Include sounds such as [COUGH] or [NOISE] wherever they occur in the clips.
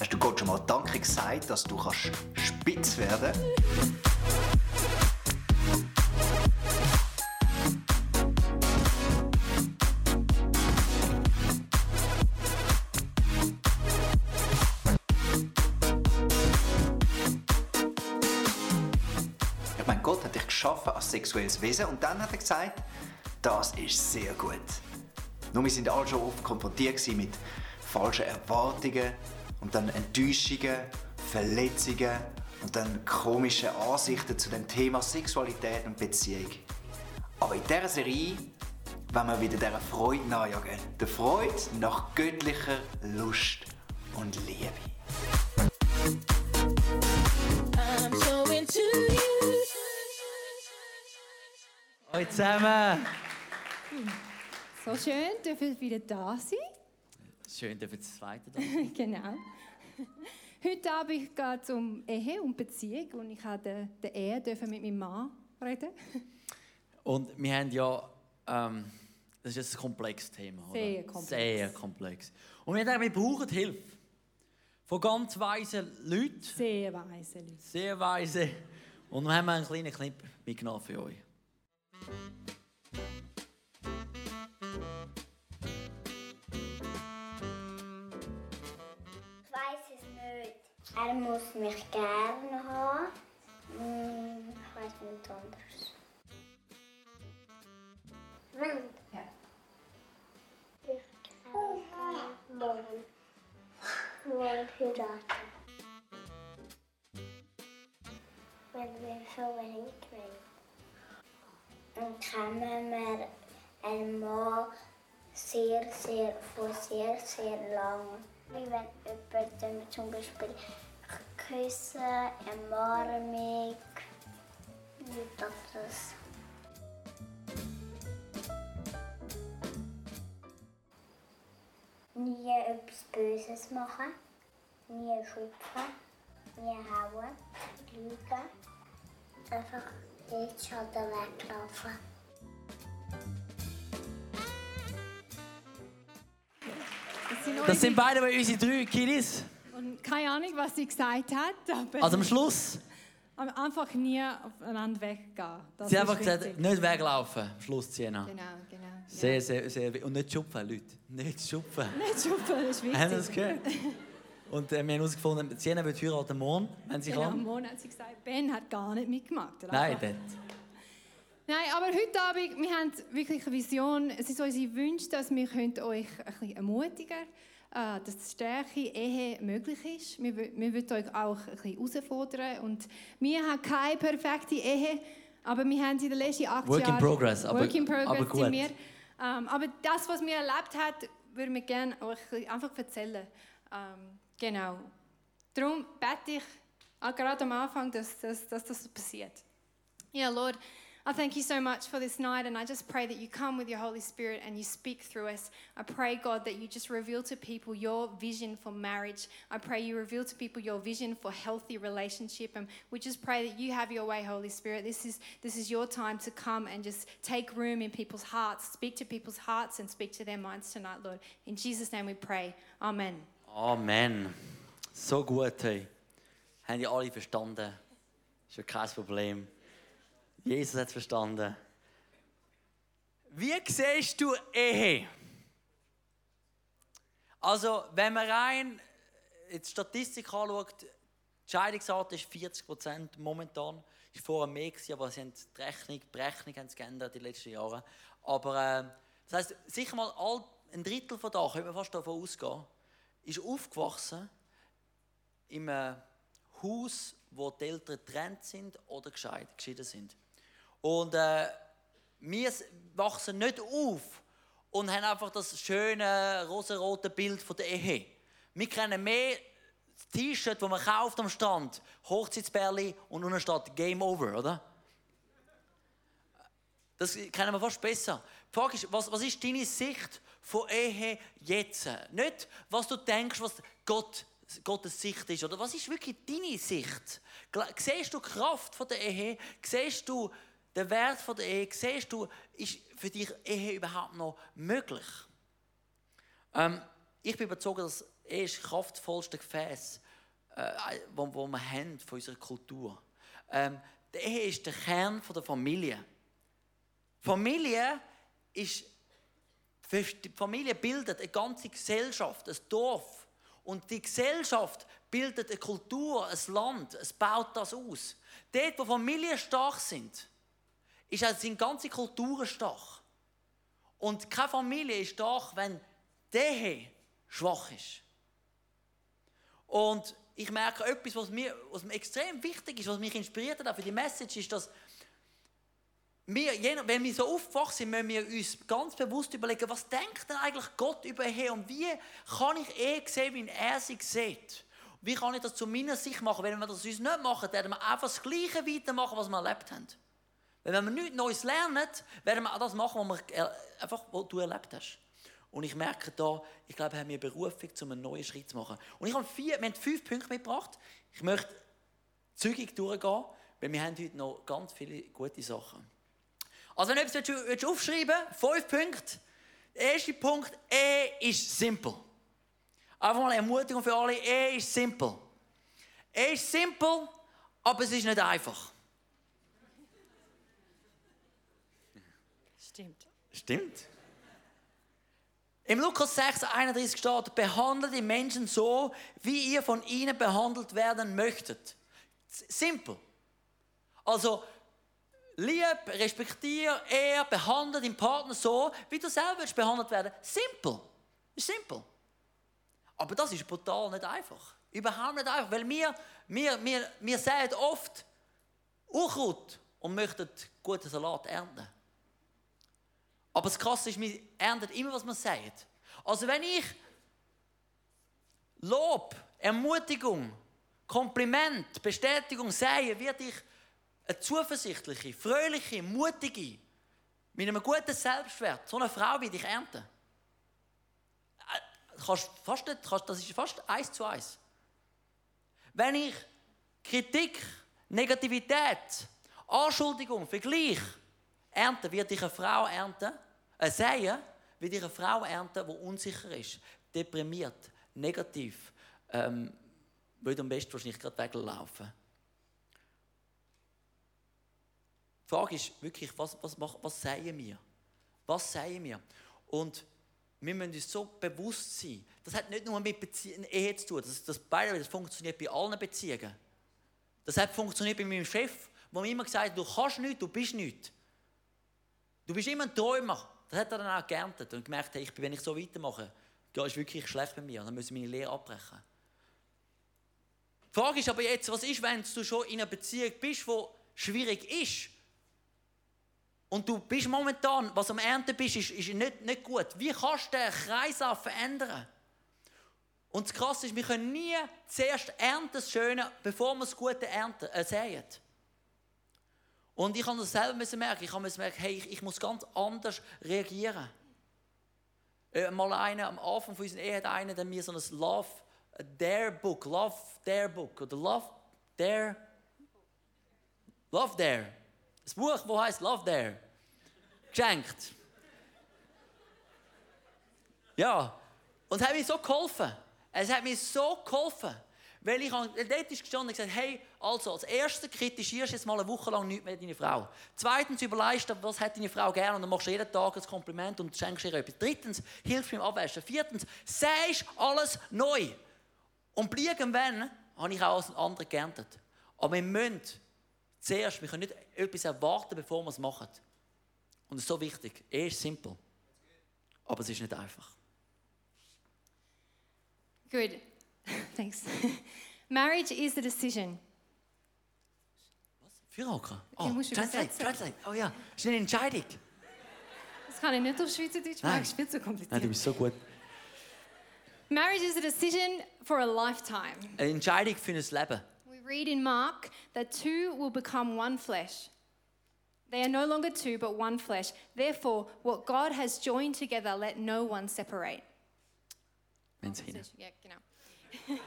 Hast du Gott schon mal Danke gesagt, dass du kannst spitz werden Ich meine, Gott hat dich geschaffen als sexuelles Wesen und dann hat er gesagt, das ist sehr gut. Nur wir sind alle schon oft konfrontiert mit falschen Erwartungen und dann Enttäuschungen, Verletzungen und dann komischen Ansichten zu dem Thema Sexualität und Beziehung. Aber in dieser Serie wollen wir wieder dieser Freude nachjagen. Der Freude nach göttlicher Lust und Liebe. I'm so into you. Hallo zusammen! So schön, dürfen wir wieder da sein. Schön, dass wir das zweite da [LAUGHS] genau. Heute Abend geht es um Ehe und Beziehung und ich durfte den, Ehe dürfen mit meinem Mann reden. Und wir haben ja, ähm, das ist ein komplexes Thema. Oder? Sehr komplex. Sehr komplex. Und wir denken, wir brauchen Hilfe. Von ganz weisen Leuten, Sehr weise Leute. sehr weise. Und wir haben einen kleinen Clip mitgenommen für euch. Nicht. Er muss mich gerne haben. Hm, Ich weiß nicht anders. Wann? Ja. Ich glaube, morgen. Morgen heiraten. Wenn wir so wenig kriegen. Dann kommen wir einen Mann sehr, sehr, von sehr, sehr lang. Wie wenn jemand zum Beispiel küssen, umarmen mich. Wie das. Nie etwas Böses machen. Nie schupfen. Nie hauen. Lügen. Einfach jetzt schon weglaufen. Das sind, Das sind unsere- beide unsere drei Kiddies. Und keine Ahnung, was sie gesagt hat, aber Also am Schluss, aber einfach nie aufeinander weggehen. Das sie haben ist einfach gesagt, wichtig. nicht weglaufen. Am Schluss, Sienna. Genau, genau. Sehr, sehr, sehr. wi- Und nicht schupfen, Leute. Nicht schupfen. Ja. [LAUGHS] Nicht schupfen, das ist wichtig. Haben Sie das gehört? Und äh, wir haben herausgefunden, Sienna wird heiraten morgen, wenn sie Genau, am kann. Morgen hat sie gesagt, Ben hat gar nicht mitgemacht. Er Nein, dort. Nein, aber heute Abend, wir haben wirklich eine Vision. Es ist unser Wunsch, dass wir könnt euch ein bisschen ermutigen äh, dass die Stärke Ehe möglich ist. Wir, wir wollen euch auch ein bisschen herausfordern. Und wir haben keine perfekte Ehe, aber wir haben in den letzten acht Work in progress, aber- Work in progress aber gut. wir. Ähm, aber das, was wir erlebt haben, würden wir gerne euch einfach erzählen. Ähm, genau. Darum bete ich auch gerade am Anfang, dass, dass, dass das passiert. Yeah, Lord, I thank you so much for this night, and I just pray that you come with your Holy Spirit and you speak through us. I pray, God, that you just reveal to people your vision for marriage. I pray you reveal to people your vision for healthy relationship, and we just pray that you have your way, Holy Spirit. This is this is your time to come and just take room in people's hearts, speak to people's hearts, and speak to their minds tonight, Lord. In Jesus' name we pray. Amen. Amen. So gut, hey. Haben die alle verstanden? Ist ja kein Problem. Jesus hat es verstanden. Wie siehst du Ehe? Also, wenn man rein die Statistik anschaut, die Scheidungsrate ist 40 Prozent momentan. Ist vorher mehr gewesen, aber sie haben die Rechnung, die Berechnung haben sie geändert in den letzten Jahren. Aber äh, das heisst, sicher mal all, ein Drittel von da, können wir fast davon ausgehen, ist aufgewachsen in einem Haus, wo die Eltern getrennt sind oder gescheit- geschieden sind. Und äh, wir wachsen nicht auf und haben einfach das schöne rosarote Bild von der Ehe. Wir kennen mehr das T-Shirt, das man kauft am Strand, Hochzeitsbärli und unten steht Game Over, oder? Das kennen wir fast besser. Die Frage ist, was, was ist deine Sicht von Ehe jetzt? Nicht, was du denkst, was Gott, Gottes Sicht ist. Oder was ist wirklich deine Sicht? Siehst du die Kraft von der Ehe? Siehst du den Wert der Ehe? Siehst du, ist für dich Ehe überhaupt noch möglich? Ähm, ich bin überzeugt, dass Ehe das kraftvollste Gefäß, äh, wo, wir haben von unserer Kultur. Ähm, die Ehe ist der Kern der Familie. Familie ist die Familie bildet eine ganze Gesellschaft, ein Dorf. Und die Gesellschaft bildet eine Kultur, ein Land, es baut das aus. Dort, wo Familien stark sind, ist also sind ganze Kulturen stark. Und keine Familie ist stark, wenn Ehe schwach ist. Und ich merke etwas, was mir, was mir extrem wichtig ist, was mich inspiriert hat für die Message, ist, dass wir, wenn wir so aufgewacht sind, müssen wir uns ganz bewusst überlegen, was denkt denn eigentlich Gott über Ehe und wie kann ich Ehe sehen, wie er sie sieht? Wie kann ich das zu meiner Sicht machen? Wenn wir das uns nicht machen, werden wir einfach das Gleiche weitermachen, was wir erlebt haben. Wenn wir nichts Neues lernen, werden wir auch das machen, was wir er- einfach, was du erlebt hast. Und ich merke da, ich glaube, wir haben eine Berufung, um einen neuen Schritt zu machen. Und ich habe vier, wir haben fünf Punkte mitgebracht. Ich möchte zügig durchgehen, weil wir haben heute noch ganz viele gute Sachen. Also wenn du etwas willst, aufschreiben fünf Punkte. Der erste Punkt, Ehe ist simpel. Einfach mal eine Ermutigung für alle, Ehe ist simpel. Ehe ist simpel, aber es ist nicht einfach. Stimmt. Stimmt. Im Lukas 6, 31 steht, behandelt die Menschen so, wie ihr von ihnen behandelt werden möchtet. Simpel. Also, lieb, respektier, ehr, behandle deinen Partner so, wie du selber behandelt werden. Simpel. Ist simpel. Aber das ist brutal nicht einfach. Überhaupt nicht einfach, weil wir, wir, wir, wir säen oft Unkraut und möchten guten Salat ernten. Aber das Krasse ist, wir ernten immer, was man sagt. Also wenn ich Lob, Ermutigung, Kompliment, Bestätigung sehe, werde ich eine zuversichtliche, fröhliche, mutige, mit einem guten Selbstwert, so eine Frau wie dich ernten. Äh, Kannst fast nicht, kannst, das ist fast eins zu eins. Wenn ich Kritik, Negativität, Anschuldigung, Vergleich ernte, wird ich eine Frau ernten, äh, sehen, wird ich eine Frau ernten, die unsicher ist, deprimiert, negativ, ähm, würde am besten wahrscheinlich gerade weglaufen. Die Frage ist wirklich, was, was, mach- was sagen wir? Was sagen wir? Und wir müssen uns so bewusst sein, das hat nicht nur mit Bezie Ehe zu tun, das, das, das funktioniert bei allen Beziehungen. Das hat funktioniert bei meinem Chef, wo mir immer gesagt hat, du kannst nichts, du bist nichts. Du bist immer ein Träumer. Das hat er dann auch geerntet und gemerkt, hey, ich, bin- wenn ich so weitermache, ja, ist wirklich schlecht bei mir, dann muss ich meine Lehre abbrechen. Die Frage ist aber jetzt, was ist, wenn du schon in einer Beziehung bist, die schwierig ist? Und du bist momentan, was am Ernten bist, ist, ist nicht, nicht gut. Wie kannst du den Kreis auch verändern? Und das Krasse ist, wir können nie zuerst ernten das Schöne, bevor wir das Gute ernten, äh, säen. Und ich habe das selber müssen merken. Ich habe müssen merken, hey, ich, ich muss ganz anders reagieren. Äh, mal einer am Anfang von unserer Ehe hat einer der mir so ein Love Dare Book, Love Dare Book oder Love Dare, Love Dare, das Buch, wo heißt Love Dare, geschenkt. Ja, und hat mir so geholfen. Es hat mir so geholfen. Weil ich habe, dort ist gestanden und gesagt, hey, also als erstes kritisierst du jetzt mal eine Woche lang nichts mehr deine Frau. Zweitens überlegst du, was hat deine Frau gerne und dann machst du jeden Tag ein Kompliment und schenkst ihr etwas. Drittens, hilfst beim Abwaschen. Viertens, sagst alles neu. Und irgendwann habe ich auch als andere geerntet. Aber wir müssen zuerst, wir können nicht etwas erwarten, bevor wir es machen. Und es ist so wichtig. Ehe ist simpel. Aber es ist nicht einfach. Good. [LAUGHS] Thanks. [LAUGHS] Marriage is a decision. Ja, musst du translate, translate. Oh ja, ist eine Entscheidung. Das kann ich nicht auf Schweizerdeutsch machen, ist viel zu Nein, du bist so gut. Marriage is a decision for a lifetime. Eine Entscheidung für ein Leben. We read in Mark that two will become one flesh. They are no longer two, but one flesh. Therefore, what God has joined together, let no one separate. Es hin. Yeah, genau. [LAUGHS]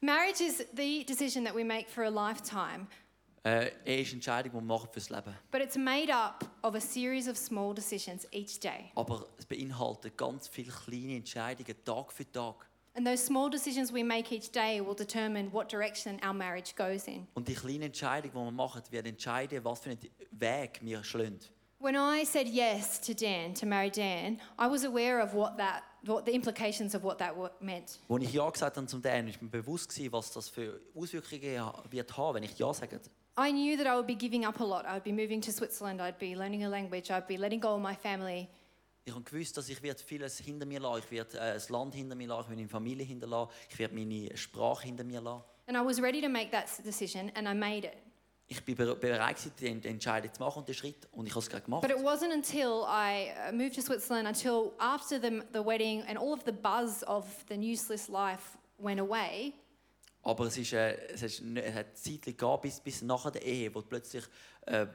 Marriage is the decision that we make for a lifetime. Äh, Ehe ist eine Entscheidung, die wir machen fürs Leben. But it's made up of a series of small decisions each day. Aber es beinhaltet ganz viele kleine Entscheidungen, Tag für Tag. And those small decisions we make each day will determine what direction our marriage goes in. Und die kleinen Entscheidungen, die wir machen, werden entscheiden, was für einen Weg wir schlagen. When I said yes to Dan, to marry Dan, I was aware of what that, what the implications of what that meant. Als ich Ja gesagt habe zum Dan, ist mir bewusst gewesen, was das für Auswirkungen wird haben, wenn ich Ja sage. I knew that I would be giving up a lot. I would be moving to Switzerland. I'd be learning a language. I'd be letting go of my family. Ich habe gewusst, dass ich wird vieles hinter mir lassen. Ich werde äh, das Land hinter mir lassen, meine Familie hinterlassen, ich werde meine Sprache hinter mir lassen. And I was ready to make that decision, and I made it. Ich bin bere- bereit, gewesen, die Ent- Entscheidung zu machen und den Schritt. Und ich habe es gerade gemacht. But it wasn't until I uh, moved to Switzerland, until after the, the wedding and all of the buzz of the Swiss life went away, Aber es, ist, äh, es, ist, es hat Zeit gegeben, bis, bis nach der Ehe, wo plötzlich äh,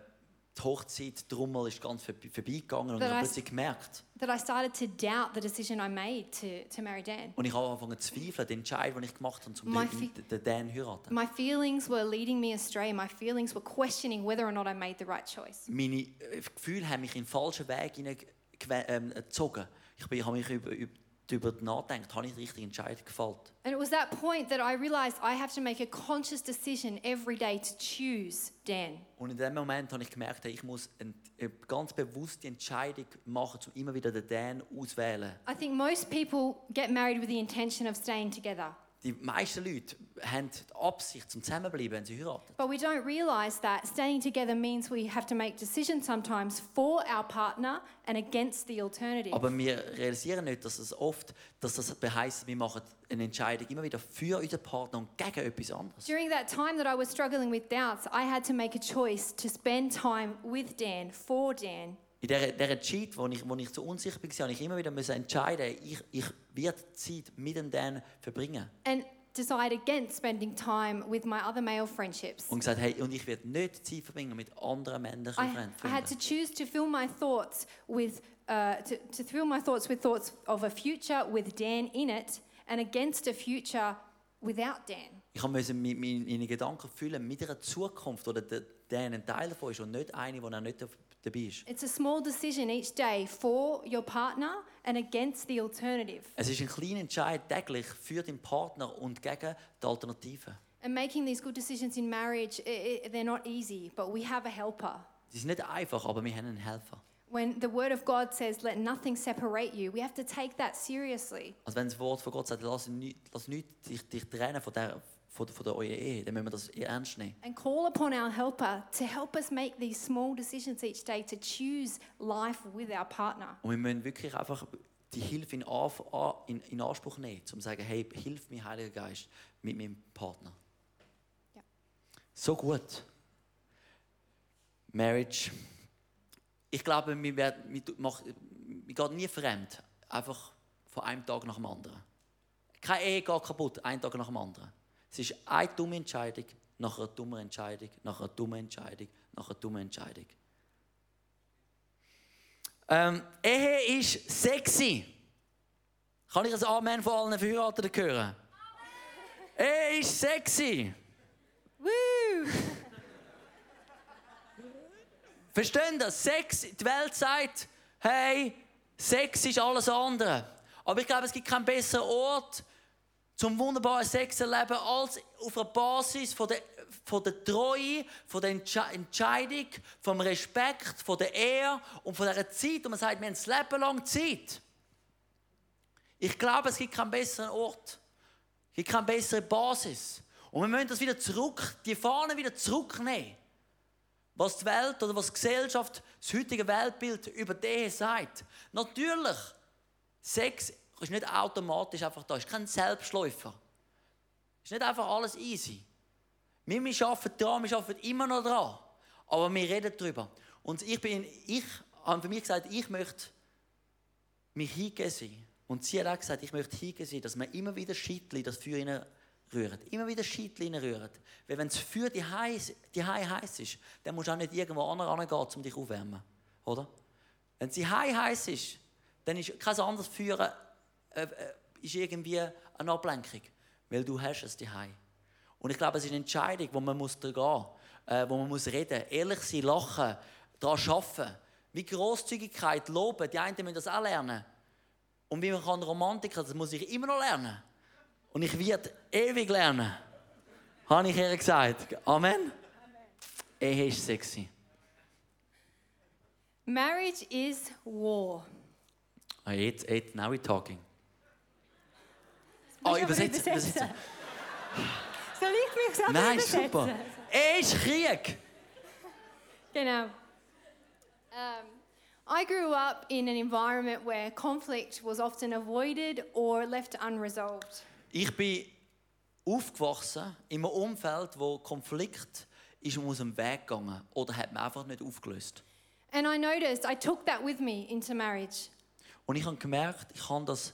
die Hochzeit, die Trommel ist ganz vorbi- vorbeigegangen und ich habe plötzlich gemerkt. That I started to doubt the decision I made to, to marry Dan. Und ich habe angefangen zu zweifeln, den Entscheid, den ich gemacht habe, um My den, fe- den Dan zu heiraten. My feelings were leading me astray. My feelings were questioning whether or not I made the right choice. Meine äh, Gefühle haben mich in den falschen Weg hineingezogen. Ähm, gezogen. ich, bin, ich habe mich über, über, darüber nachgedacht, habe ich die richtige Entscheidung gefällt. And it was that point that I realized I have to make a conscious decision every day to choose Dan. Und in dem Moment habe ich gemerkt, ich muss eine, eine ganz bewusste Entscheidung machen, um immer wieder den Dan auszuwählen. I think most people get married with the intention of staying together. Die meisten Leute haben die Absicht zum Zusammenbleiben, wenn sie heiraten. But we don't realize that staying together means we have to make decisions sometimes for our partner and against the alternative. Aber wir realisieren nicht, dass es oft, dass das heisst, wir machen eine Entscheidung immer wieder für unseren Partner und gegen etwas anderes. During that time that I was struggling with doubts, I had to make a choice to spend time with Dan, for Dan. In dieser, dieser Zeit, wo ich, wo ich so unsicher war, habe ich immer wieder müssen entscheiden, ich, ich werde Zeit mit dem Dan verbringen. and decide against spending time with my other male friendships. Und gesagt, hey, und ich werde nicht Zeit verbringen mit anderen männlichen I, Freunden. I had to choose to fill my thoughts with, uh, to, to fill my thoughts with thoughts of a future with Dan in it and against a future without Dan. Ich musste meine Gedanken füllen mit einer Zukunft, oder der Dan ein Teil davon ist und nicht eine, wo er nicht dabei ist. It's a small decision each day for your partner and against the alternative. Es ist ein kleiner Entscheid täglich für den Partner und gegen die Alternative. And making these good decisions in marriage, they're not easy, but we have a helper. Es ist nicht einfach, aber wir haben einen Helfer. When the word of God says, let nothing separate you, we have to take that seriously. Also wenn das Wort von Gott sagt, lass nichts lass nicht dich, dich trennen von der, von, von der eurer Ehe, dann müssen wir das ernst nehmen. And call upon our helper to help us make these small decisions each day to choose life with our partner. Und wir müssen wirklich einfach die Hilfe in, Anf- an- in, in Anspruch nehmen, um zu sagen, hey, hilf mir, Heiliger Geist, mit meinem Partner. Ja. So gut. Marriage. Ich glaube, wir, werden, wir, tu- mach- wir gehen nie fremd. Einfach von einem Tag nach dem anderen. Keine Ehe geht kaputt, einen Tag nach dem anderen. Es ist eine dumme Entscheidung, nach einer dummen Entscheidung, nach einer dummen Entscheidung, nach einer dummen Entscheidung. Ähm, Ehe ist sexy. Kann ich ein Amen von allen Verheirateten hören? Ehe ist sexy. Woo! Verstehen das? Sex, die Welt sagt, hey, Sex ist alles andere. Aber ich glaube, es gibt keinen besseren Ort zum wunderbaren Sex erleben, als auf der Basis von der, von der Treue, von der Entsche Entscheidung, vom Respekt, von der Ehre und von dieser Zeit. Und man sagt, wir haben das Leben lang Zeit. Ich glaube, es gibt keinen besseren Ort. Es gibt keine bessere Basis. Und wir müssen das wieder zurück, die Fahne wieder zurücknehmen was die Welt oder was die Gesellschaft, das heutige Weltbild über die sagt. Natürlich, Sex ist nicht automatisch einfach da, ist kein Selbstläufer. Ist nicht einfach alles easy. Wir, wir arbeiten dran, wir arbeiten immer noch dran. Aber wir reden darüber. Und ich bin, ich habe für mich gesagt, ich möchte mich hingehen sein. Und sie hat auch gesagt, ich möchte hingehen sein, dass man immer wieder Schiedli das Feuer rühren. Immer wieder Schiedli rühren. Weil wenn das Feuer die heiß, heiß ist, dann musst du auch nicht irgendwo anders hingehen, um dich aufwärmen. Oder? Wenn sie heiß ist, dann ist kein anderes Feuer äh, äh, ist irgendwie eine Ablenkung. Weil du hast es die Und ich glaube, es ist eine Entscheidung, wo man muss gehen äh, wo man muss reden, ehrlich sein, lachen, daran arbeiten. Wie Großzügigkeit, Loben, die einen müssen das auch lernen. Und wie man kann Romantiker, das muss ich immer noch lernen. Und ich werde ewig lernen. Habe ich ihr gesagt. Amen. Ehe ist sexy. Marriage is war. Ah, jetzt, jetzt, now we're talking. Musst Oh, übersetzen, übersetzen. Soll ich mich selber Nein, übersetzen? super. Ehe ist Krieg. Genau. Um, I grew up in an environment where conflict was often avoided or left unresolved. Ich bin aufgewachsen in einem Umfeld, wo Konflikt ist um aus dem Weg gegangen oder hat man einfach nicht aufgelöst. And I noticed I took that with me into marriage. Und ich habe gemerkt, ich habe das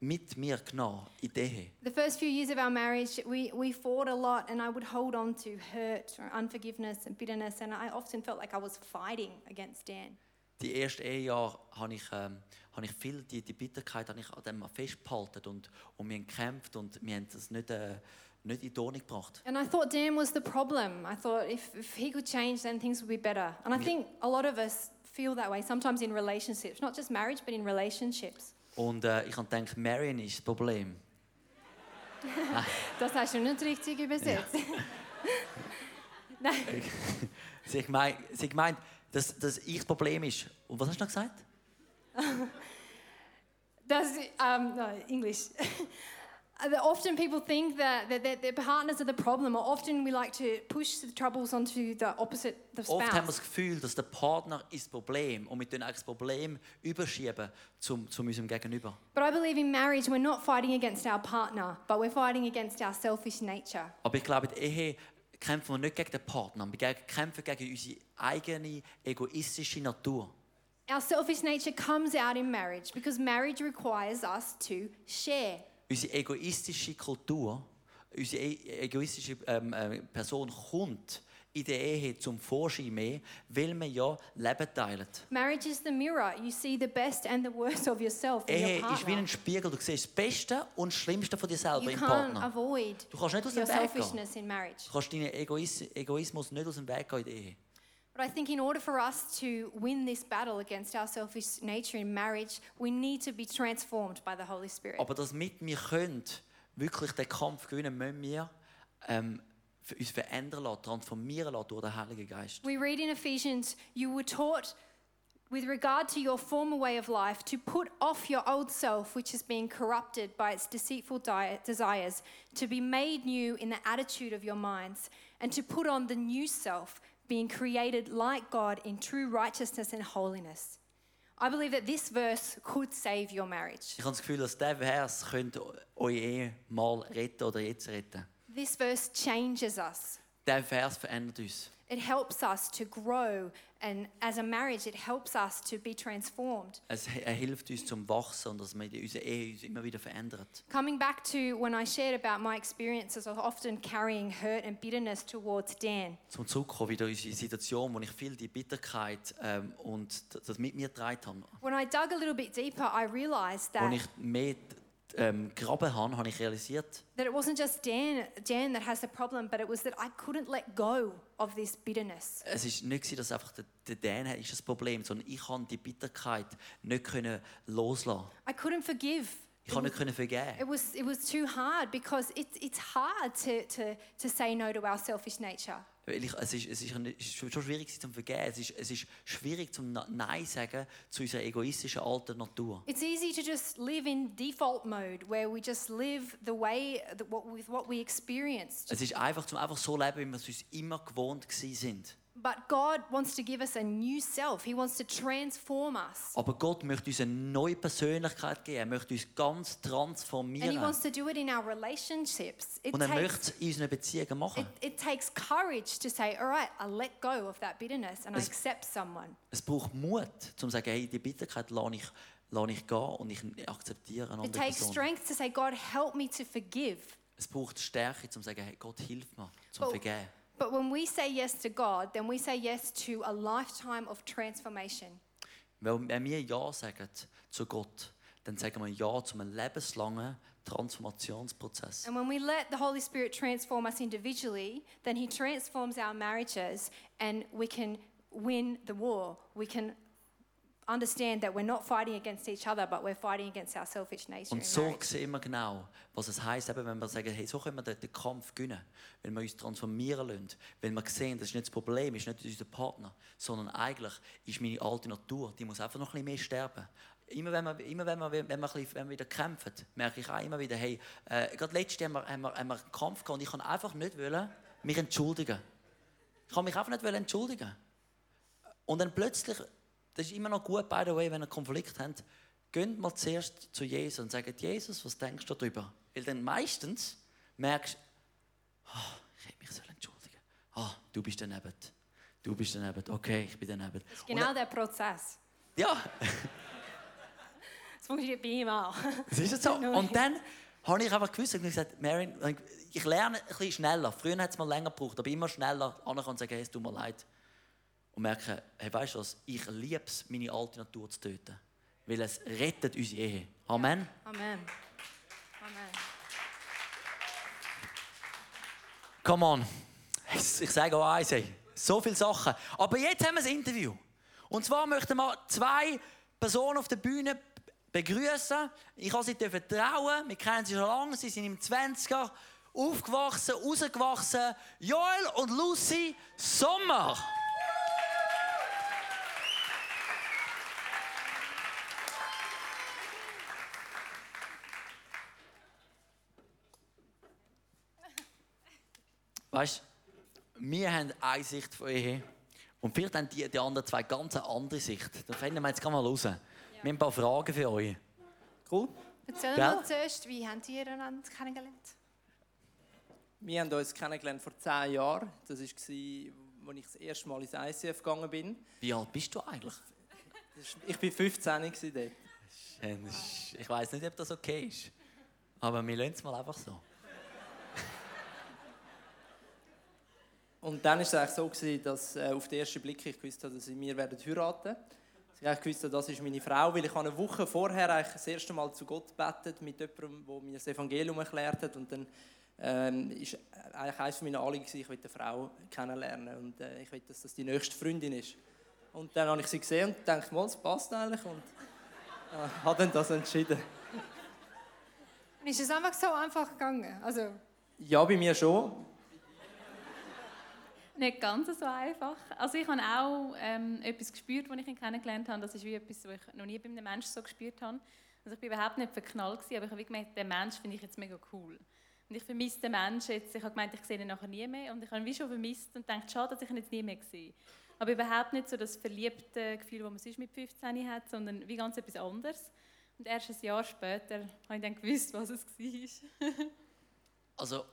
mit mir genommen in die Ehe. The first few years of our marriage, we, we fought a lot, and I would hold on to hurt or unforgiveness and bitterness, and I often felt like I was fighting against Dan. Die ersten Ehejahre habe ich, ähm, habe ich viel, die, die Bitterkeit habe ich an dem festgehalten und, und wir haben gekämpft und wir haben das nicht, äh, nicht in die Ordnung gebracht. And I thought Dan was the problem. I thought if, if he could change, then things would be better. And I think a lot of us feel that way, sometimes in relationships, not just marriage, but in relationships. Und äh, ich habe gedacht, Marion ist das Problem. Das hast du nicht richtig übersetzt. [LAUGHS] Nein. [LAUGHS] Sie hat gemeint, sie hat gemeint dass, dass ich das Problem ist. Und was hast du noch gesagt? That's um, no, English. Uh, often people think that, that, that their partners are the problem, or often we like to push the troubles onto the opposite, the Oft haben wir spouse. das Gefühl, dass der Partner ist das Problem und wir tun das Problem überschieben zum, zu unserem Gegenüber. But I believe in marriage, we're not fighting against our partner, but we're fighting against our selfish nature. Aber ich glaube, in Ehe kämpfen wir nicht gegen den Partner, wir kämpfen gegen unsere eigene egoistische Natur. Our selfish nature comes out in marriage because marriage requires us to share. Unsere egoistische Kultur, unsere e egoistische ähm, äh, Person kommt in der Ehe zum Vorschein mehr, weil wir ja Leben teilen. Marriage is the mirror. You see the best and the worst of yourself in Ehe your ist wie ein Spiegel. Du siehst das Beste und das Schlimmste von dir selber You im Partner. avoid Du kannst nicht aus dem Weg gehen. selfishness in marriage. Du kannst deinen Egois Egoismus nicht aus dem Weg gehen in der Ehe. But I think in order for us to win this battle against our selfish nature in marriage, we need to be transformed by the Holy Spirit. Aber damit wir können, wirklich den Kampf gewinnen, müssen wir ähm, uns verändern lassen, transformieren lassen durch den Heiligen Geist. We read in Ephesians, you were taught with regard to your former way of life to put off your old self, which is being corrupted by its deceitful di- desires, to be made new in the attitude of your minds, and to put on the new self, being created like God in true righteousness and holiness. I believe that this verse could save your marriage. Ich habe das Gefühl, dass dieser Vers könnte eure Ehe mal retten oder jetzt retten. This verse changes us. Dieser Vers verändert uns. It helps us to grow, and as a marriage, it helps us to be transformed. Es er hilft uns zum Wachsen und dass wir in unserer Ehe uns immer wieder verändert. Coming back to when I shared about my experiences of often carrying hurt and bitterness towards Dan, Zum Zurückkommen wieder in unsere Situation, wo ich viel die Bitterkeit ähm, und das mit mir getragen habe. when I dug a little bit deeper, I realized that, ich mehr ähm, graben habe, habe ich realisiert, that it wasn't just Dan, Dan that has the problem, but it was that I couldn't let go of this bitterness. es ist nicht gewesen, dass einfach der, der Dan ist das Problem, sondern ich kann die Bitterkeit nicht können loslassen. I couldn't forgive. Ich kann nicht können It vergeben. was, it was too hard because it, it's hard to, to, to say no to our selfish nature. Weil ich, es ist, es ist, ein- es ist schon schwierig zum vergeben. Es ist, es ist schwierig zum Nein sagen zu unserer egoistischen alten Natur. It's easy to just live in default mode where we just live the way that what, with what we experienced. Es ist einfach zum einfach so leben, wie wir es uns immer gewohnt sind. But God wants to give us a new self. He wants to transform us. Aber Gott möchte uns eine neue Persönlichkeit geben. Er möchte uns ganz And He transformieren. wants to do it in our relationships. It Und er takes, möchte es in unseren Beziehungen machen. it, it takes courage to say, all right, I let go of that bitterness and I Es- accept someone. Es braucht Mut, um zu sagen, hey, die Bitterkeit lasse ich, lasse ich gehen und ich akzeptiere eine It andere takes Person. strength to say, God, help me to forgive. Es braucht Stärke, um zu sagen, hey, Gott hilf mir, zum But, Vergeben. But when we say yes to God, then we say yes to a lifetime of transformation. Wenn wir er er Ja sagen zu Gott, dann sagen wir Ja zu einem lebenslangen Transformationsprozess. And when we let the Holy Spirit transform us individually, then He transforms our marriages and we can win the war. We can understand that we're not fighting against each other, but we're fighting against our selfish nature. Und so sehen wir genau, was es heisst, eben, wenn wir sagen, hey, so können wir den, Kampf gewinnen, wenn wir uns transformieren lassen, wenn wir sehen, das ist nicht das Problem, ist nicht unser Partner, sondern eigentlich ist meine alte Natur, die muss einfach noch ein bisschen mehr sterben. Immer wenn wir, immer wenn wir, wenn wir, bisschen, wenn wir wieder kämpfen, merke ich auch immer wieder, hey, äh, gerade letztes Jahr haben wir, haben, wir, haben wir einen Kampf gehabt und ich kann einfach nicht wollen, mich entschuldigen. Ich kann mich einfach nicht entschuldigen. Und dann plötzlich, das ist immer noch gut, by the way, wenn ihr einen Konflikt habt, geht mal zuerst zu Jesus und sagt, Jesus, was denkst du darüber? Weil dann meistens merkst du, ah, ich hätte mich sollen entschuldigen Ah, du bist daneben. Du bist daneben. Okay, ich bin daneben. Das ist genau der Prozess. Und, ja, [LAUGHS] Das funktioniert bei ihm auch. das ist jetzt so. [LAUGHS] Und dann habe ich einfach gewusst, habe gesagt, Marin, ich lerne ein bisschen schneller. Früher hat es mal länger gebraucht, aber immer schneller ankommen und sagen, hey, es tut mir leid. Und merken, hey, weißt du was, ich liebe es, meine alte Natur zu töten. Weil es rettet unsere Ehe. Amen. Amen. Amen. Come on. Ich sage auch eins, so viele Sachen. Aber jetzt haben wir ein Interview. Und zwar möchten wir zwei Personen auf der Bühne begrüßen. Ich habe sie vertrauen. Wir kennen sie schon lange. Sie sind im 20er aufgewachsen, rausgewachsen. Joel und Lucy Sommer. Weißt du, wir haben eine Sicht von Ehe und vielleicht haben die, die anderen zwei ganz eine andere Sicht. Da finden wir jetzt mal raus. Wir haben ein paar Fragen für euch. Cool? Erzähl mal zuerst, wie habt ihr einander kennengelernt? Wir haben uns kennengelernt vor zehn Jahren. Das war, als ich das erste Mal ins ICF gegangen bin. Wie alt bist du eigentlich? Ich war 15 gewesen dort. Ich weiß nicht, ob das okay ist. Aber wir lassen es mal einfach so. Und dann war es eigentlich so, gewesen, dass äh, auf den ersten Blick ich gewusst habe, dass sie mir werden heiraten Dass ich habe, das ist meine Frau, weil ich eine Woche vorher eigentlich das erste Mal zu Gott gebetet mit jemandem, der mir das Evangelium erklärt hat. Und dann ähm, ist eigentlich eines meiner Anliegen, ich will eine Frau kennenlernen und äh, ich will, dass das die nächste Freundin ist. Und dann habe ich sie gesehen und dachte, mal, es passt eigentlich und äh, habe dann das entschieden. Und ist es einfach so einfach gegangen? Also, Ja, bei mir schon. Nicht ganz so einfach. Also ich habe auch ähm, etwas gespürt, als ich ihn kennengelernt habe. Das ist wie etwas, was ich noch nie bei einem Menschen so gespürt habe. Also ich bin überhaupt nicht verknallt gewesen, aber ich habe gemerkt, den Mensch finde ich jetzt mega cool. Und ich vermisse den Menschen jetzt. Ich habe gemeint, ich sehe ihn nachher nie mehr. Und ich habe ihn wie schon vermisst und dachte, schade, dass ich ihn jetzt nie mehr sehe. Aber überhaupt nicht so das verliebte Gefühl, das man sonst mit 15 hat, sondern wie ganz etwas anderes. Und erst ein Jahr später habe ich dann gewusst, was es [LAUGHS] war. Also,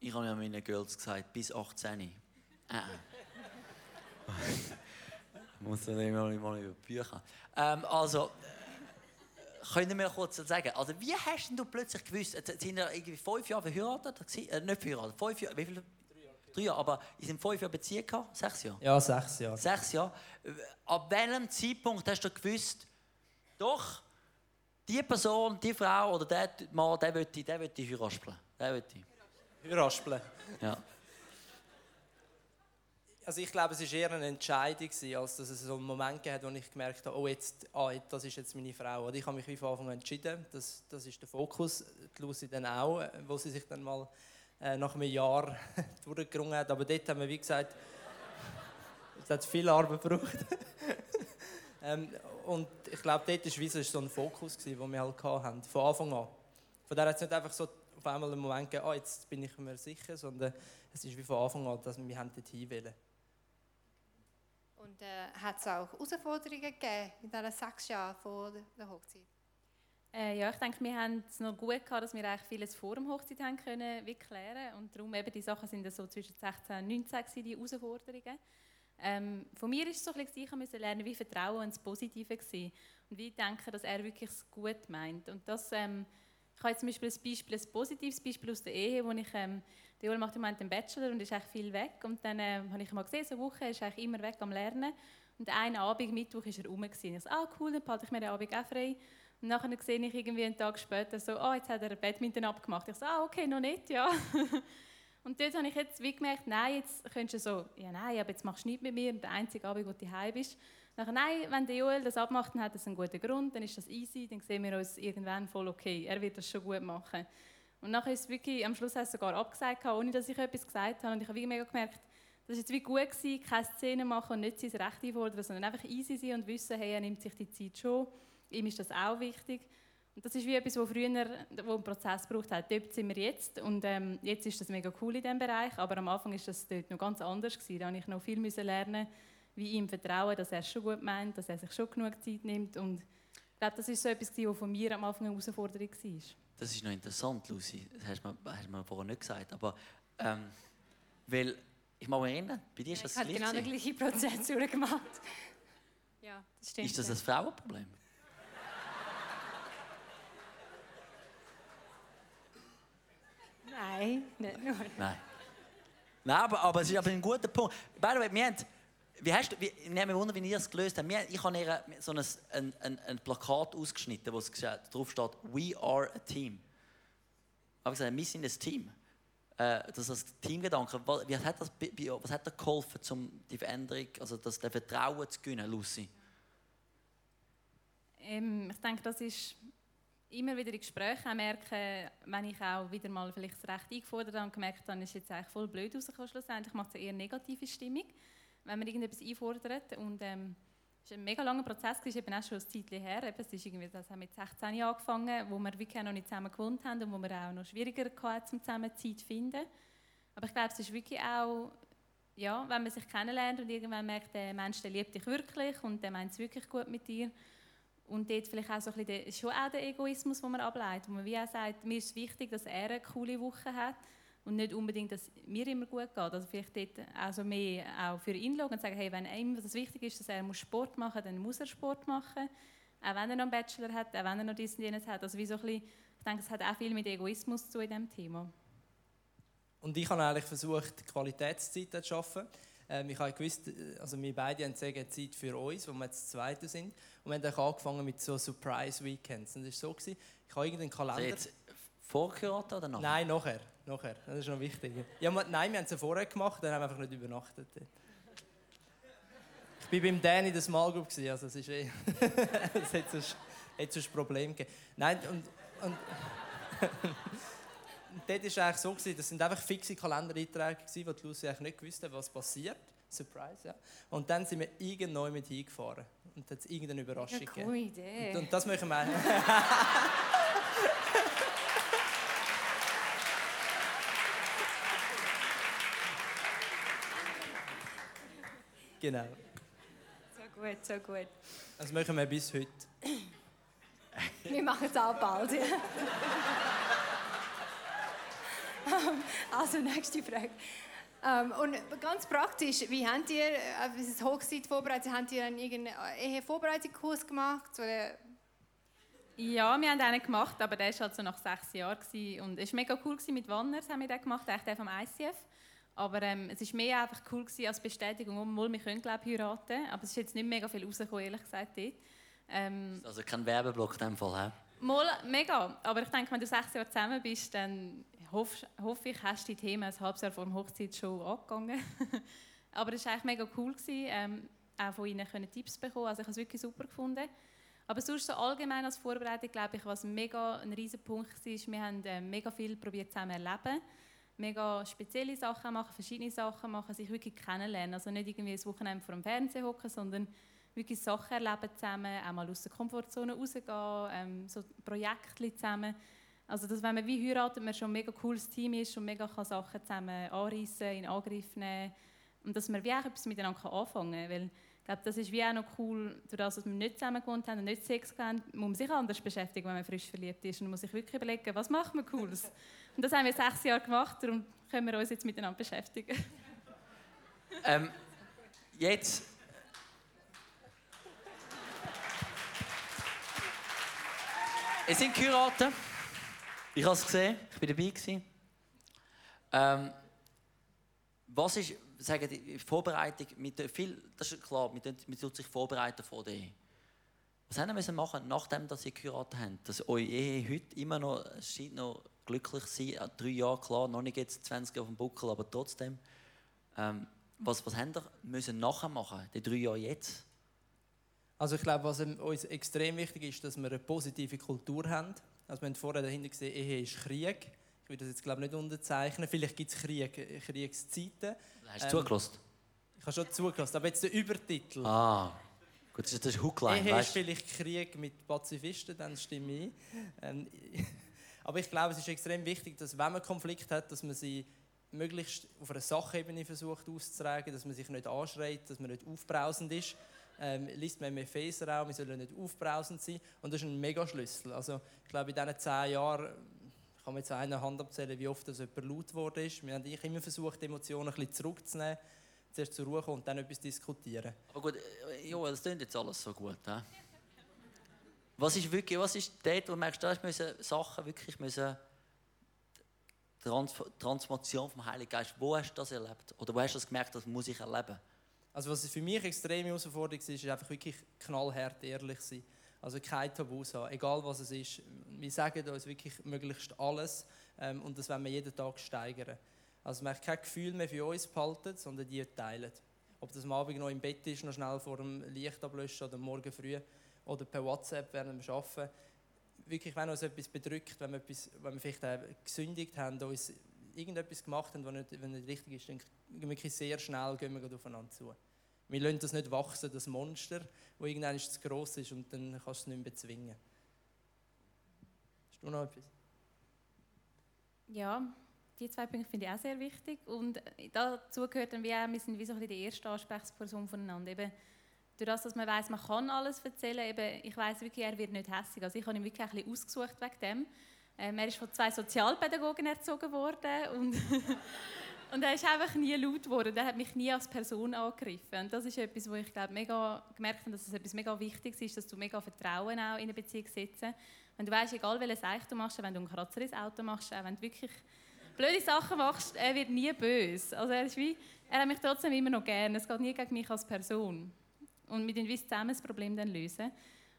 ich habe ja meinen Girls gesagt, bis 18. Äh. äh. ich [LAUGHS] muss dann immer mal über die Bücher. Ähm, also, äh, können wir mir kurz sagen, also wie hast du plötzlich gewusst, jetzt sind wir irgendwie fünf Jahre verheiratet? Äh, nicht verheiratet, fünf Jahre, wie viele? Drei Jahre, aber ihr sind fünf Jahre Beziehung gehabt? Sechs Jahre? Ja, sechs Jahre. Sechs Jahre. Äh, Ab welchem Zeitpunkt hast du gewusst, doch, die Person, die Frau oder der Mann, der will ich, der will ich heiraten. Der will ich. Raspeln. Ja. Also ich glaube, es war eher eine Entscheidung, gewesen, als dass es so einen Moment gab, wo ich gemerkt habe, oh, jetzt, ah, das ist jetzt meine Frau. Und ich habe mich wie von Anfang an entschieden, das, das ist der Fokus. Die Lucy dann auch, wo sie sich dann mal äh, nach einem Jahr [LAUGHS] durchgerungen hat. Aber dort haben wir, wie gesagt, [LAUGHS] es hat viel Arbeit gebraucht. [LAUGHS] ähm, und ich glaube, dort war so ein Fokus, gewesen, den wir halt hatten, von Anfang an. Von daher hat es nicht einfach so auf einmal einen Moment gegeben, ah, jetzt bin ich mir sicher, sondern es ist wie von Anfang an, dass wir haben dorthin wollen. und äh, hat es auch Herausforderungen gegeben in diesen sechs Jahren vor der- der Hochzeit? Äh, ja, ich denke, wir haben es noch gut gehabt, dass wir eigentlich vieles vor dem Hochzeit haben können wie klären und darum eben die Sachen sind so zwischen 16 und 19 gewesen, die Herausforderungen. Ähm, von mir ist es so ein bisschen, ich musste lernen, wie Vertrauen ins Positive gewesen und wie denken, dass er wirklich es gut meint und das ähm, ich habe jetzt zum Beispiel ein Beispiel, ein positives Beispiel aus der Ehe, wo ich, ähm, der Joel macht im Moment einen Bachelor und ist eigentlich viel weg und dann ähm, habe ich mal gesehen, so eine Woche, er ist eigentlich immer weg am Lernen und einen Abend, Mittwoch, ist er rum. Ich so, ah cool, dann behalte ich mir den Abend auch frei Und nachher sehe ich irgendwie einen Tag später so, ah, jetzt hat er Badminton abgemacht. Ich so, ah, okay, noch nicht, ja. [LAUGHS] und dort habe ich jetzt wie gemerkt, nein, jetzt könntest du so, ja nein, aber jetzt machst du nichts mit mir, der einzige Abend, wo du heim bist. Nachher, nein, wenn der Joel das abmacht, dann hat das einen guten Grund, dann ist das easy, dann sehen wir uns irgendwann voll okay. Er wird das schon gut machen. Und nachher ist es wirklich, am Schluss hast du sogar abgesagt, ohne dass ich etwas gesagt habe. Und ich habe wie mega gemerkt, das war jetzt wie gut, gewesen, keine Szene machen und nicht sein Recht einfordern, sondern einfach easy sein und wissen, hey, er nimmt sich die Zeit schon. Ihm ist das auch wichtig. Und das ist wie etwas, wo früher wo einen Prozess braucht hat. Dort sind wir jetzt und ähm, jetzt ist das mega cool in diesem Bereich, aber am Anfang ist das dort noch ganz anders gewesen. Da musste ich noch viel müssen lernen, wie ihm vertrauen, dass er es schon gut meint, dass er sich schon genug Zeit nimmt und ich glaube, das ist so etwas, was von mir am Anfang eine Herausforderung war. Das ist noch interessant, Lucy. Das hast du mir, hast du mir vorher nicht gesagt. Aber, ähm, weil, ich mag mich erinnern, bei dir ist das Ich habe gleich genau den gleichen Prozess [LAUGHS] durchgemacht. Ja, das stimmt. Ist das ein Frauenproblem? Nein, nicht nur. Nein. Nein, aber, aber es ist aber ein guter Punkt. By the way, wir haben, wie hast du, wie, ich nehme wunder, wie ihr es gelöst habt. Ich habe ihr so ein, ein, ein, ein Plakat ausgeschnitten, wo drauf steht, «We are a team». Aber gesagt, wir sind ein Team. Äh, das ist das Teamgedanke. Was, wie hat das, was hat dir geholfen, um die Veränderung, also das das Vertrauen zu gewinnen, Lucy? Ähm, ich denke, das ist immer wieder in Gesprächen merken, wenn ich auch wieder mal vielleicht das Recht eingefordert habe und gemerkt habe, ist jetzt eigentlich voll blöd rausgekommen schlussendlich, macht es eher negative Stimmung, wenn man irgendetwas einfordert. Und ähm, es war ein mega langer Prozess, es ist eben auch schon ein Zeitchen her, es ist irgendwie, das haben mit 16 Jahren angefangen, wo wir wirklich noch nicht zusammen gewohnt haben und wo wir auch noch schwieriger hatten, um zusammen Zeit zu finden. Aber ich glaube, es ist wirklich auch, ja, wenn man sich kennenlernt und irgendwann merkt, der Mensch, der liebt dich wirklich und der meint es wirklich gut mit dir, und dort vielleicht auch so ein bisschen schon auch der Egoismus, den man ableitet, wo man wie auch sagt, mir ist wichtig, dass er eine coole Woche hat und nicht unbedingt, dass mir immer gut geht. Also vielleicht dort auch so mehr auch für ihn schauen und sagen, hey, wenn ihm das wichtig ist, dass er muss Sport machen muss, dann muss er Sport machen. Auch wenn er noch einen Bachelor hat, auch wenn er noch dies und jenes hat. Also wie so ein bisschen, ich denke, es hat auch viel mit Egoismus zu tun in diesem Thema. Und ich habe eigentlich versucht, Qualitätszeit zu schaffen. Ähm, ich habe gewusst, äh, also wir beide haben sehr gerne Zeit für uns, wo wir jetzt Zweite sind. Und wir haben dann angefangen mit so Surprise Weekends. Und das war so, gewesen, ich habe irgendeinen Also Kalender... jetzt vorgehört oder noch? Nein, nachher. Nachher. Das ist noch wichtig. Ja, nein, wir haben es ja vorher gemacht, dann haben wir einfach nicht übernachtet. Ich war beim Dan in der Small Group, also es ist eh... [LAUGHS] es hat sonst, hat sonst Problem gegeben. Nein, und... und [LAUGHS] dort war es eigentlich so, gewesen, das sind einfach fixe Kalendereinträge, gewesen, wo die Lucy eigentlich nicht gewusst hat, was passiert. Surprise, ja. Und dann sind wir irgendwann mit hingefahren. Und dann hat es irgendeine Überraschung gegeben. coole Idee. Und, und das möchten wir [LAUGHS] Genau. So gut, so gut. Das machen wir bis heute. Wir machen es auch bald. Ja. Also, nächste Frage. Ähm, und ganz praktisch, wie habt ihr äh, das Hochzeit vorbereitet? Habt ihr einen irgendeinen Ehevorbereitungskurs gemacht? Oder? Ja, wir haben einen gemacht, aber der war halt so nach sechs Jahren. Gewesen. Und es war mega cool gewesen, mit Wanners haben wir den gemacht, echt der vom ICF. Aber ähm, es war mehr einfach cool gewesen als Bestätigung, obwohl wir können, glaube ich, heiraten. Aber es ist jetzt nicht mega viel rausgekommen, ehrlich gesagt, dort. Ähm, Also kein Werbeblock in dem Fall, hä? Mal, mega. Aber ich denke, wenn du sechs Jahre zusammen bist, dann hoffe, hoffe ich, hast du die Themen ein halbes Jahr vor der Hochzeit schon angegangen. [LAUGHS] Aber es war eigentlich mega cool, gewesen, ähm, auch von ihnen können Tipps bekommen. Also ich habe es wirklich super gefunden. Aber sonst so allgemein als Vorbereitung, glaube ich, was mega ein riesen Punkt war, wir haben äh, mega viel probiert zusammen erleben. Mega spezielle Sachen machen, verschiedene Sachen machen, sich wirklich kennenlernen. Also nicht irgendwie ein Wochenende vor dem Fernsehen hocken, sondern wirklich Sachen erleben zusammen, auch mal aus der Komfortzone rausgehen, ähm, so Projekte zusammen. Also dass, wenn man wie heiratet, man schon ein mega cooles Team ist und mega kann Sachen zusammen anreissen, in Angriff nehmen und dass man wie auch etwas miteinander anfangen kann. Weil glaube, das ist wie auch noch cool, durch das, dass wir nicht zusammen gewohnt haben und nicht Sex haben, muss man sich anders beschäftigen, wenn man frisch verliebt ist und muss sich wirklich überlegen, was macht man Cooles. [LAUGHS] Und das haben wir sechs Jahre gemacht, darum können wir uns jetzt miteinander beschäftigen. [LAUGHS] Ähm, jetzt. Es sind geheiratet. Ich habe es gesehen, ich war dabei. Ähm, was ist, sagen die, Vorbereitung, mit viel, das ist klar, man man sich vorbereiten vor der Ehe. Was haben wir machen nachdem dass ihr geheiratet habt? Dass eure Ehe heute immer noch, scheint noch glücklich sein, Äh, drei Jahre klar, noch nicht jetzt 20 Jahre auf dem Buckel, aber trotzdem. Ähm, was, was habt ihr müssen nachher machen, die drei Jahre jetzt? Also ich glaube, was uns extrem wichtig ist, dass wir eine positive Kultur haben. Also wir haben vorher dahinter gesehen, Ehe ist Krieg. Ich will das jetzt glaube ich, nicht unterzeichnen. Vielleicht gibt es Krieg, Kriegszeiten. Hast du Ähm, zugelassen? Ich habe schon zugelassen, aber jetzt der Übertitel. Ah, gut, das ist das Hookline, Ehe ist weißt du? vielleicht Krieg mit Pazifisten, dann stimme ich. Ähm, [LAUGHS] aber ich glaube, es ist extrem wichtig, dass wenn man Konflikt hat, dass man sie möglichst auf einer Sachebene versucht auszutragen, dass man sich nicht anschreit, dass man nicht aufbrausend ist. Ähm, liest man im Epheser auch, wir sollen nicht aufbrausend sein. Und das ist ein Megaschlüssel. Also, ich glaube, in diesen zehn Jahren kann man jetzt an einer Hand abzählen, wie oft das jemand laut geworden ist. Wir haben immer versucht, die Emotionen ein bisschen zurückzunehmen, zuerst zur Ruhe kommen und dann etwas diskutieren. Aber gut, äh, Joel, das klingt jetzt alles so gut. He? Was ist wirklich, was ist dort, wo du merkst, da müssen Sachen wirklich müssen Trans Transformation vom Heiligen Geist, wo hast du das erlebt? Oder wo hast du das gemerkt, das muss ich erleben? Also was für mich extreme Herausforderung ist, ist einfach wirklich knallhart ehrlich sein. Also kein Tabus haben, egal was es ist. Wir sagen uns wirklich möglichst alles ähm, und das wollen wir jeden Tag steigern. Also wir haben kein Gefühl mehr für uns behalten, sondern die teilen. Ob das am Abend noch im Bett ist, noch schnell vor dem Licht ablöschen oder morgen früh oder per WhatsApp während dem Arbeiten. Wirklich, wenn uns etwas bedrückt, wenn wir, etwas, wenn wir vielleicht gesündigt haben, uns irgendetwas gemacht haben, was nicht, nicht richtig ist, dann gehen wir sehr schnell gehen wir aufeinander zu. Wir lassen das nicht wachsen, das Monster, das irgendwann zu gross ist und dann kannst du es nicht mehr bezwingen. Hast du noch etwas? Ja, die zwei Punkte finde ich auch sehr wichtig. Und dazu gehört dann wie auch, wir sind wie so ein bisschen die erste Ansprechperson voneinander. Eben, durch das, dass man weiß, man kann alles erzählen, eben, ich weiß wirklich, er wird nicht hässlich. Also ich habe ihn wirklich ein bisschen ausgesucht wegen dem. Ähm, er ist von zwei Sozialpädagogen erzogen worden und, [LAUGHS] und er ist einfach nie laut geworden. Er hat mich nie als Person angegriffen. Und das ist etwas, wo ich glaube, mega gemerkt habe, dass es etwas mega Wichtiges ist, dass du mega Vertrauen auch in eine Beziehung setzt. Wenn du weißt, egal welches Eich du machst, wenn du einen Kratzer ins Auto machst, auch wenn du wirklich blöde Sachen machst, er wird nie böse. Also er, ist wie, er hat mich trotzdem immer noch gern. Es geht nie gegen mich als Person. Und wir lösen zusammen das Problem dann lösen.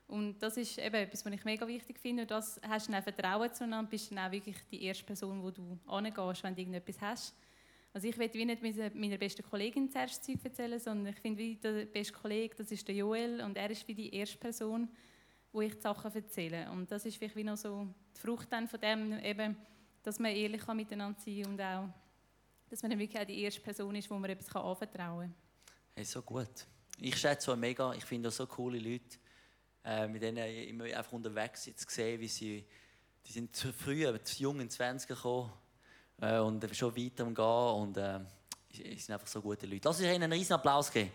Und das ist eben etwas, was ich mega wichtig finde. Und das hast du dann Vertrauen zueinander, bist dann auch wirklich die erste Person, wo du angehst, wenn du irgendetwas hast. Also ich will nicht meiner besten Kollegin zuerst Zeug erzählen, sondern ich finde, der beste Kollege, das ist der Joel und er ist wie die erste Person, wo ich die Sachen erzähle. Und das ist vielleicht wie noch so die Frucht dann von dem, eben, dass man ehrlich kann miteinander sein und auch, dass man dann wirklich auch die erste Person ist, wo man etwas kann anvertrauen kann. Hey, so gut. Ich schätze so mega, ich finde auch so coole Leute, äh, mit denen ich immer einfach unterwegs sind, zu sehen, wie sie, die sind zu früh, zu jung in die 20 gekommen äh, und schon weiter am Gehen und äh, sind einfach so gute Leute. Lass uns ihnen einen riesen Applaus geben.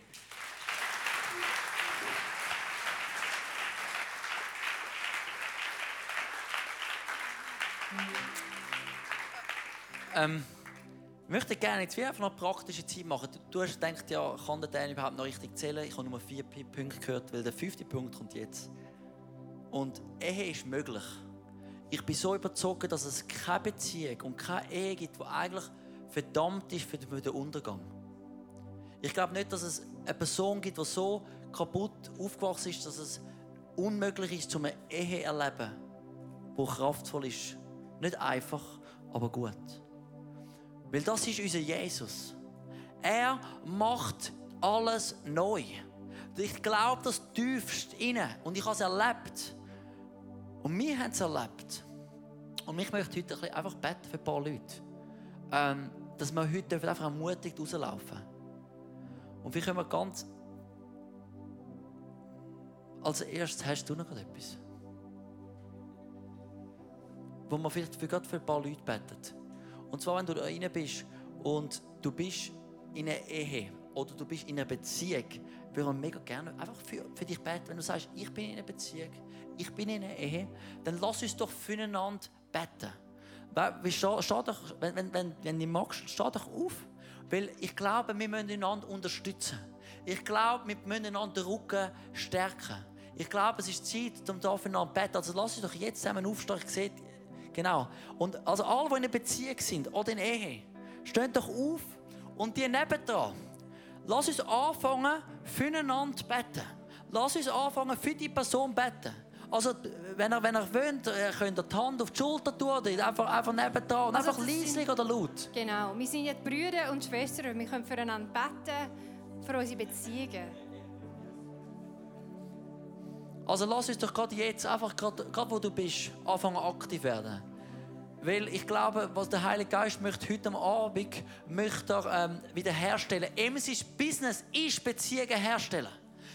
Ähm, ich möchte gerne jetzt einfach noch praktische Zeit machen. Du, hast gedacht, ja, kann der Dan überhaupt noch richtig zählen? Ich habe nur vier Punkte gehört, weil der fünfte Punkt kommt jetzt. Und Ehe ist möglich. Ich bin so überzeugt, dass es keine Beziehung und keine Ehe gibt, die eigentlich verdammt ist für den Untergang. Ich glaube nicht, dass es eine Person gibt, die so kaputt aufgewachsen ist, dass es unmöglich ist, um eine Ehe zu erleben, die kraftvoll ist. Nicht einfach, aber gut. Weil das ist unser Jesus. Er macht alles neu. Ich glaube das tiefst inne und ich habe es erlebt. Und wir haben es erlebt. Und ich möchte heute ein einfach beten für ein paar Leute. Ähm, dass wir heute dürfen einfach ermutigt rauslaufen. Und wie können wir ganz... Als erstes hast du noch etwas. Wo man vielleicht für, gerade für ein paar Leute betet. Und zwar, wenn du da rein bist und du bist in einer Ehe oder du bist in einer Beziehung, würde mega gerne einfach für, für dich beten. Wenn du sagst, ich bin in einer Beziehung, ich bin in einer Ehe, dann lass uns doch füreinander beten. Steh, steh doch, wenn, wenn, wenn, wenn du magst, steh doch auf. Weil ich glaube, wir müssen einander unterstützen. Ich glaube, wir müssen einander den Rücken stärken. Ich glaube, es ist Zeit, um da füreinander zu beten. Also lass uns doch jetzt zusammen aufstehen. Ich sehe, genau. Und also alle, die in einer Beziehung sind oder in Ehe, stehen doch auf und die nebendran. Lass uns anfangen, füreinander zu beten. lass uns anfangen, für die Person beten. Also, wenn ihr, wenn ihr wollt, äh, könnt ihr die Hand auf die Schulter tun oder einfach, einfach nebendran und Also, einfach leislich oder laut. Genau, wir sind jetzt Brüder und Schwestern und wir können füreinander beten, für unsere Beziehungen. Also lass uns doch gerade jetzt, einfach gerade, gerade wo du bist, anfangen aktiv werden. Weil ich glaube, was der Heilige Geist möchte heute Abend, möchte er ähm, wieder herstellen. Business ist Beziehungen herstellen.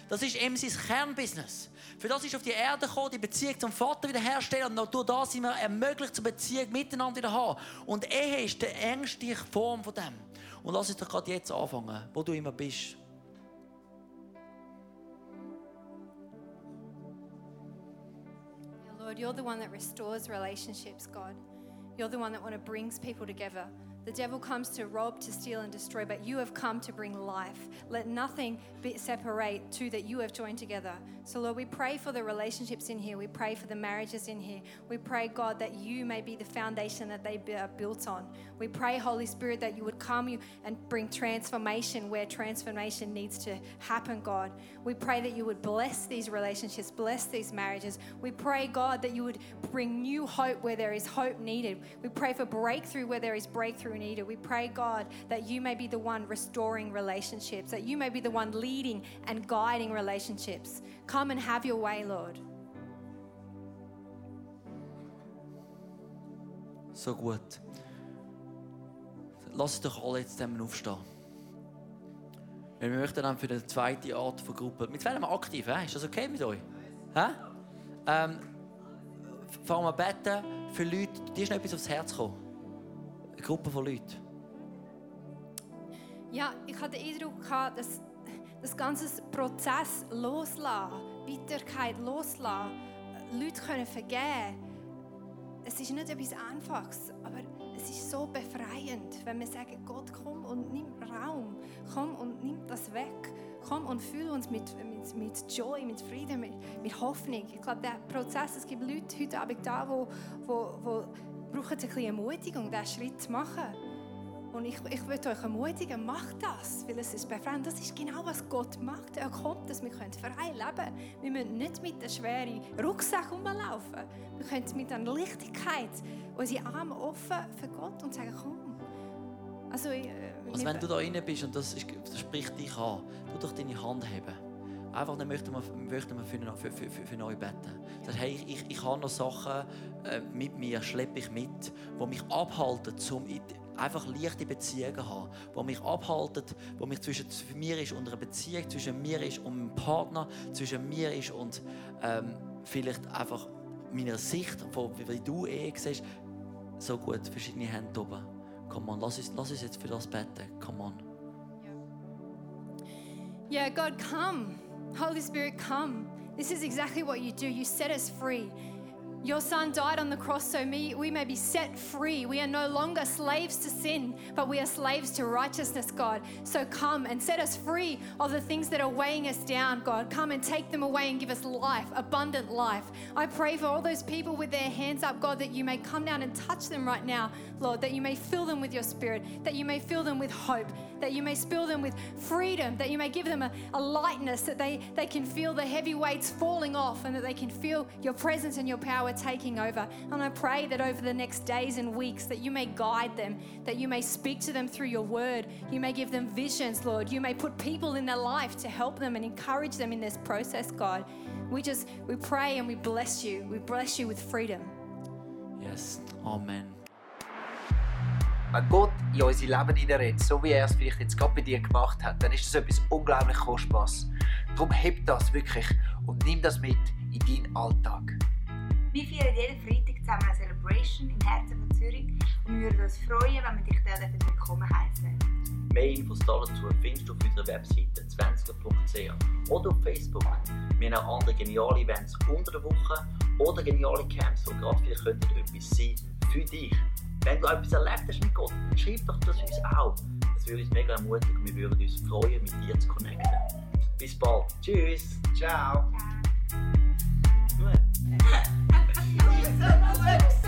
Das ist sein Kernbusiness. Für das ist auf die Erde gekommen, die Beziehung zum Vater wieder herstellen. Und noch durch das sind wir ermöglicht, zur Beziehung miteinander wieder haben. Und Ehe ist die engste Form von dem. Und lass uns doch gerade jetzt anfangen, wo du immer bist. Lord, you're the one that restores relationships, God. You're the one that want to brings people together. The devil comes to rob, to steal, and destroy, but you have come to bring life. Let nothing be separate two that you have joined together. So, Lord, we pray for the relationships in here. We pray for the marriages in here. We pray, God, that you may be the foundation that they are built on. We pray, Holy Spirit, that you would come and bring transformation where transformation needs to happen, God. We pray that you would bless these relationships, bless these marriages. We pray, God, that you would bring new hope where there is hope needed. We pray for breakthrough where there is breakthrough needed. We pray, God, that you may be the one restoring relationships, that you may be the one leading and guiding relationships. Come and have your way, Lord. So gut. Lass uns doch alle jetzt zusammen aufstehen. Weil wir möchten dann für die zweite Art von Gruppe. Mit wir aktiv, hä? ist das okay mit euch? Hä? Ähm, fangen wir beten für Leute, die ist etwas aufs Herz gekommen. Eine Gruppe von Leuten. Ja, ich hatte den Eindruck, dass das ganze Prozess loslassen, Bitterkeit loslassen, Leute können vergeben. Es ist nicht etwas Einfaches, aber es ist so befreiend, wenn wir sagen, Gott, komm und nimm Raum, komm und nimm das weg. Komm und fühl uns mit, mit, mit Joy, mit Frieden, mit, mit Hoffnung. Ich glaube, der Prozess, es gibt Leute heute Abend da, wo, wo, wo brauchen ein bisschen Ermutigung, diesen Schritt zu machen. Und ich, ich würde euch ermutigen, macht das, weil es ist befreiend. Das ist genau, was Gott macht. Er kommt, dass wir können frei leben können. Wir müssen nicht mit einem schweren Rucksack rumlaufen. Wir können mit einer Leichtigkeit unsere Arme offen für Gott und sagen, komm. Also, äh, Also wenn du da rein bist und das, ist, das spricht dich an, tu doch deine Hand heben. Einfach dann möchten wir, möchten wir für, für, für, für, euch beten. Sag, hey, ich, ich, ich habe noch Sachen äh, mit mir, schleppe ich mit, die mich abhalten, um in- einfach leichte Beziehungen zu haben. Die mich abhalten, wo mich zwischen mir ist und einer Beziehung, zwischen mir ist und einem Partner, zwischen mir ist und ähm, vielleicht einfach meiner Sicht, von wie du Ehe siehst, so gut, verschiedene Hände oben. Come on, lass uns, lass uns jetzt für das beten. Come on. Yeah, God, come. Holy Spirit, come. This is exactly what you do. You set us free. Your son died on the cross so me, we may be set free. We are no longer slaves to sin, but we are slaves to righteousness, God. So come and set us free of the things that are weighing us down, God. Come and take them away and give us life, abundant life. I pray for all those people with their hands up, God, that you may come down and touch them right now, Lord, that you may fill them with your spirit, that you may fill them with hope, that you may spill them with freedom, that you may give them a, a lightness, that they, they can feel the heavy weights falling off and that they can feel your presence and your power taking over. And I pray that over the next days and weeks that you may guide them, that you may speak to them through your word, you may give them visions, Lord. You may put people in their life to help them and encourage them in this process, God. We just we pray and we bless you. We bless you with freedom. Yes. Amen. Wenn Gott in unser Leben hineinredet, so wie er es vielleicht jetzt gerade bei dir gemacht hat, dann ist das etwas unglaublich Kostbares. Darum heb das wirklich und nimm das mit in deinen Alltag. Wir feiern jeden Freitag zusammen eine Celebration im Herzen von Zürich und wir würden uns freuen, wenn wir dich dort willkommen heißen. Mehr Infos dazu findest du auf unserer Webseite 20.ch oder auf Facebook. Wir haben auch andere geniale Events unter der Woche oder geniale Camps, die gerade vielleicht könnten etwas sein für dich. Wenn du etwas erlebt hast mit Gott, dann schreib doch das uns auch. Das würde uns mega ermutigen und wir würden uns freuen, mit dir zu connecten. Bis bald. Tschüss. Ciao. Gut. so [LAUGHS] close.